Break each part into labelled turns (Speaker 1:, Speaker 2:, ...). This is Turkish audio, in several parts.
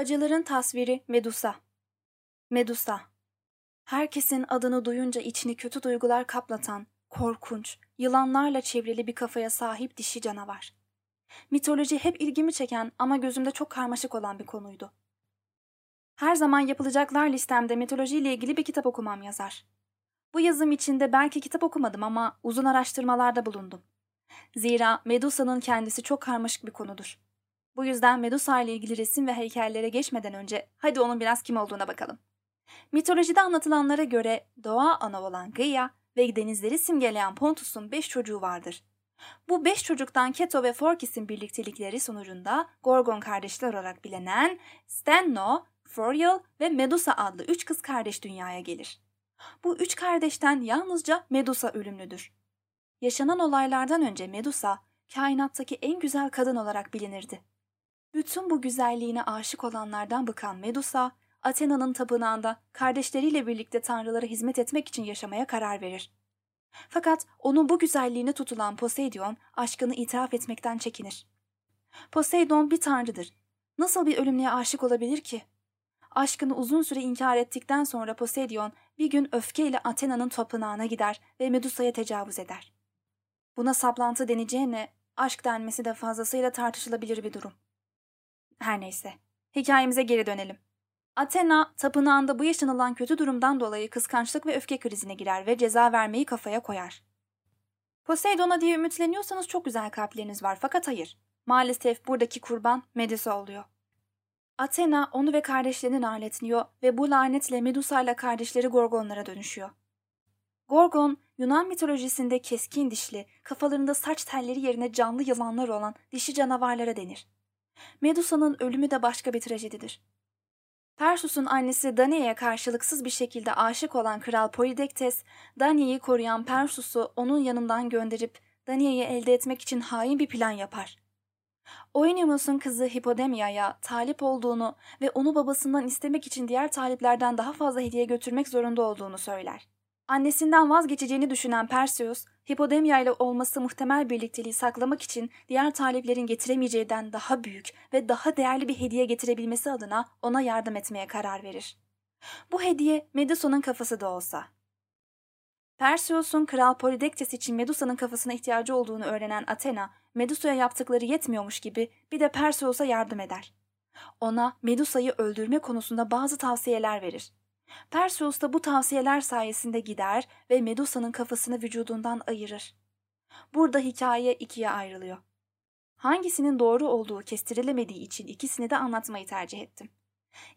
Speaker 1: Acıların tasviri Medusa. Medusa. Herkesin adını duyunca içini kötü duygular kaplatan, korkunç, yılanlarla çevrili bir kafaya sahip dişi canavar. Mitoloji hep ilgimi çeken ama gözümde çok karmaşık olan bir konuydu. Her zaman yapılacaklar listemde mitolojiyle ilgili bir kitap okumam yazar. Bu yazım içinde belki kitap okumadım ama uzun araştırmalarda bulundum. Zira Medusa'nın kendisi çok karmaşık bir konudur. Bu yüzden Medusa ile ilgili resim ve heykellere geçmeden önce hadi onun biraz kim olduğuna bakalım. Mitolojide anlatılanlara göre doğa ana olan Gaia ve denizleri simgeleyen Pontus'un beş çocuğu vardır. Bu beş çocuktan Keto ve Phorkys'in birliktelikleri sonucunda Gorgon kardeşler olarak bilinen Stenno, Forial ve Medusa adlı üç kız kardeş dünyaya gelir. Bu üç kardeşten yalnızca Medusa ölümlüdür. Yaşanan olaylardan önce Medusa, kainattaki en güzel kadın olarak bilinirdi. Bütün bu güzelliğine aşık olanlardan bıkan Medusa, Athena'nın tapınağında kardeşleriyle birlikte tanrılara hizmet etmek için yaşamaya karar verir. Fakat onun bu güzelliğine tutulan Poseidon aşkını itiraf etmekten çekinir. Poseidon bir tanrıdır. Nasıl bir ölümlüye aşık olabilir ki? Aşkını uzun süre inkar ettikten sonra Poseidon bir gün öfkeyle Athena'nın tapınağına gider ve Medusa'ya tecavüz eder. Buna saplantı deneceğine aşk denmesi de fazlasıyla tartışılabilir bir durum. Her neyse, hikayemize geri dönelim. Athena, tapınağında bu yaşanılan kötü durumdan dolayı kıskançlık ve öfke krizine girer ve ceza vermeyi kafaya koyar. Poseidon'a diye ümitleniyorsanız çok güzel kalpleriniz var fakat hayır. Maalesef buradaki kurban Medusa oluyor. Athena onu ve kardeşlerini lanetliyor ve bu lanetle Medusa ile kardeşleri Gorgonlara dönüşüyor. Gorgon, Yunan mitolojisinde keskin dişli, kafalarında saç telleri yerine canlı yılanlar olan dişi canavarlara denir. Medusa'nın ölümü de başka bir trajedidir. Persus'un annesi Danae'ye karşılıksız bir şekilde aşık olan Kral Polydektes, Danae'yi koruyan Persus'u onun yanından gönderip Danae'yi elde etmek için hain bir plan yapar. Oenemus'un kızı Hipodemia'ya talip olduğunu ve onu babasından istemek için diğer taliplerden daha fazla hediye götürmek zorunda olduğunu söyler. Annesinden vazgeçeceğini düşünen Perseus, Hipodemia ile olması muhtemel birlikteliği saklamak için diğer taliplerin getiremeyeceğinden daha büyük ve daha değerli bir hediye getirebilmesi adına ona yardım etmeye karar verir. Bu hediye Medusa'nın kafası da olsa. Perseus'un Kral Polydektes için Medusa'nın kafasına ihtiyacı olduğunu öğrenen Athena, Medusa'ya yaptıkları yetmiyormuş gibi bir de Perseus'a yardım eder. Ona Medusa'yı öldürme konusunda bazı tavsiyeler verir. Perseus da bu tavsiyeler sayesinde gider ve Medusa'nın kafasını vücudundan ayırır. Burada hikaye ikiye ayrılıyor. Hangisinin doğru olduğu kestirilemediği için ikisini de anlatmayı tercih ettim.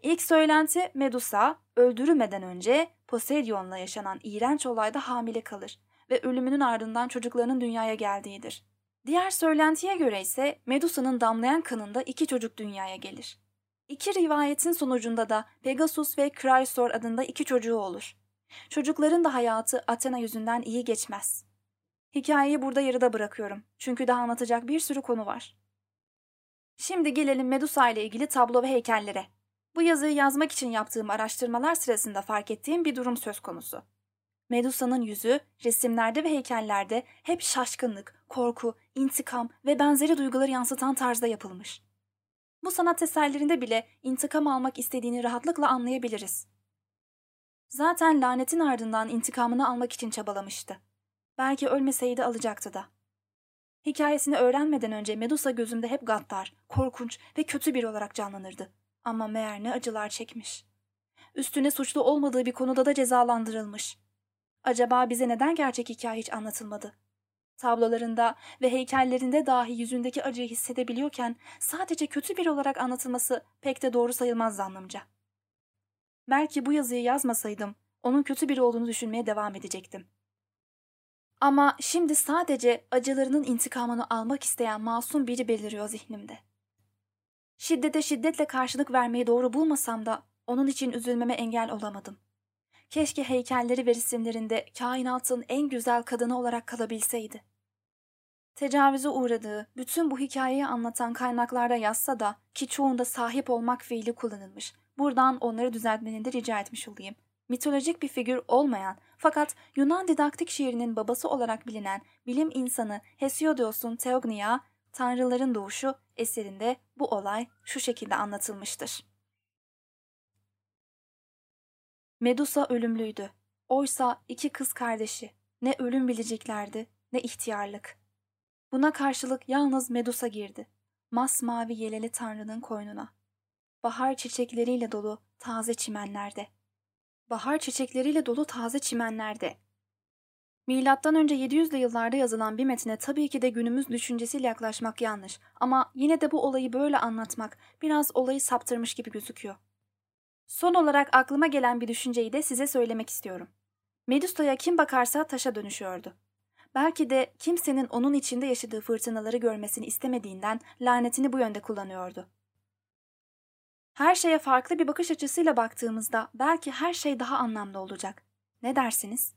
Speaker 1: İlk söylenti Medusa öldürülmeden önce Poseidon'la yaşanan iğrenç olayda hamile kalır ve ölümünün ardından çocuklarının dünyaya geldiğidir. Diğer söylentiye göre ise Medusa'nın damlayan kanında iki çocuk dünyaya gelir. İki rivayetin sonucunda da Pegasus ve Chrysor adında iki çocuğu olur. Çocukların da hayatı Athena yüzünden iyi geçmez. Hikayeyi burada yarıda bırakıyorum. Çünkü daha anlatacak bir sürü konu var. Şimdi gelelim Medusa ile ilgili tablo ve heykellere. Bu yazıyı yazmak için yaptığım araştırmalar sırasında fark ettiğim bir durum söz konusu. Medusa'nın yüzü resimlerde ve heykellerde hep şaşkınlık, korku, intikam ve benzeri duyguları yansıtan tarzda yapılmış. Bu sanat eserlerinde bile intikam almak istediğini rahatlıkla anlayabiliriz. Zaten lanetin ardından intikamını almak için çabalamıştı. Belki ölmeseydi alacaktı da. Hikayesini öğrenmeden önce Medusa gözümde hep gaddar, korkunç ve kötü biri olarak canlanırdı. Ama meğer ne acılar çekmiş. Üstüne suçlu olmadığı bir konuda da cezalandırılmış. Acaba bize neden gerçek hikaye hiç anlatılmadı? Tablolarında ve heykellerinde dahi yüzündeki acıyı hissedebiliyorken sadece kötü biri olarak anlatılması pek de doğru sayılmaz zannımca. Belki bu yazıyı yazmasaydım onun kötü biri olduğunu düşünmeye devam edecektim. Ama şimdi sadece acılarının intikamını almak isteyen masum biri beliriyor zihnimde. Şiddete şiddetle karşılık vermeyi doğru bulmasam da onun için üzülmeme engel olamadım. Keşke heykelleri ve resimlerinde kainatın en güzel kadını olarak kalabilseydi. Tecavüze uğradığı bütün bu hikayeyi anlatan kaynaklarda yazsa da ki çoğunda sahip olmak fiili kullanılmış. Buradan onları düzeltmeni de rica etmiş olayım. Mitolojik bir figür olmayan fakat Yunan didaktik şiirinin babası olarak bilinen bilim insanı Hesiodos'un Theognia, Tanrıların Doğuşu eserinde bu olay şu şekilde anlatılmıştır. Medusa ölümlüydü. Oysa iki kız kardeşi ne ölüm bileceklerdi ne ihtiyarlık. Buna karşılık yalnız Medusa girdi. Masmavi yeleli tanrının koynuna. Bahar çiçekleriyle dolu taze çimenlerde. Bahar çiçekleriyle dolu taze çimenlerde. Milattan önce 700'lü yıllarda yazılan bir metne tabii ki de günümüz düşüncesiyle yaklaşmak yanlış ama yine de bu olayı böyle anlatmak biraz olayı saptırmış gibi gözüküyor. Son olarak aklıma gelen bir düşünceyi de size söylemek istiyorum. Medusa'ya kim bakarsa taşa dönüşüyordu. Belki de kimsenin onun içinde yaşadığı fırtınaları görmesini istemediğinden lanetini bu yönde kullanıyordu. Her şeye farklı bir bakış açısıyla baktığımızda belki her şey daha anlamlı olacak. Ne dersiniz?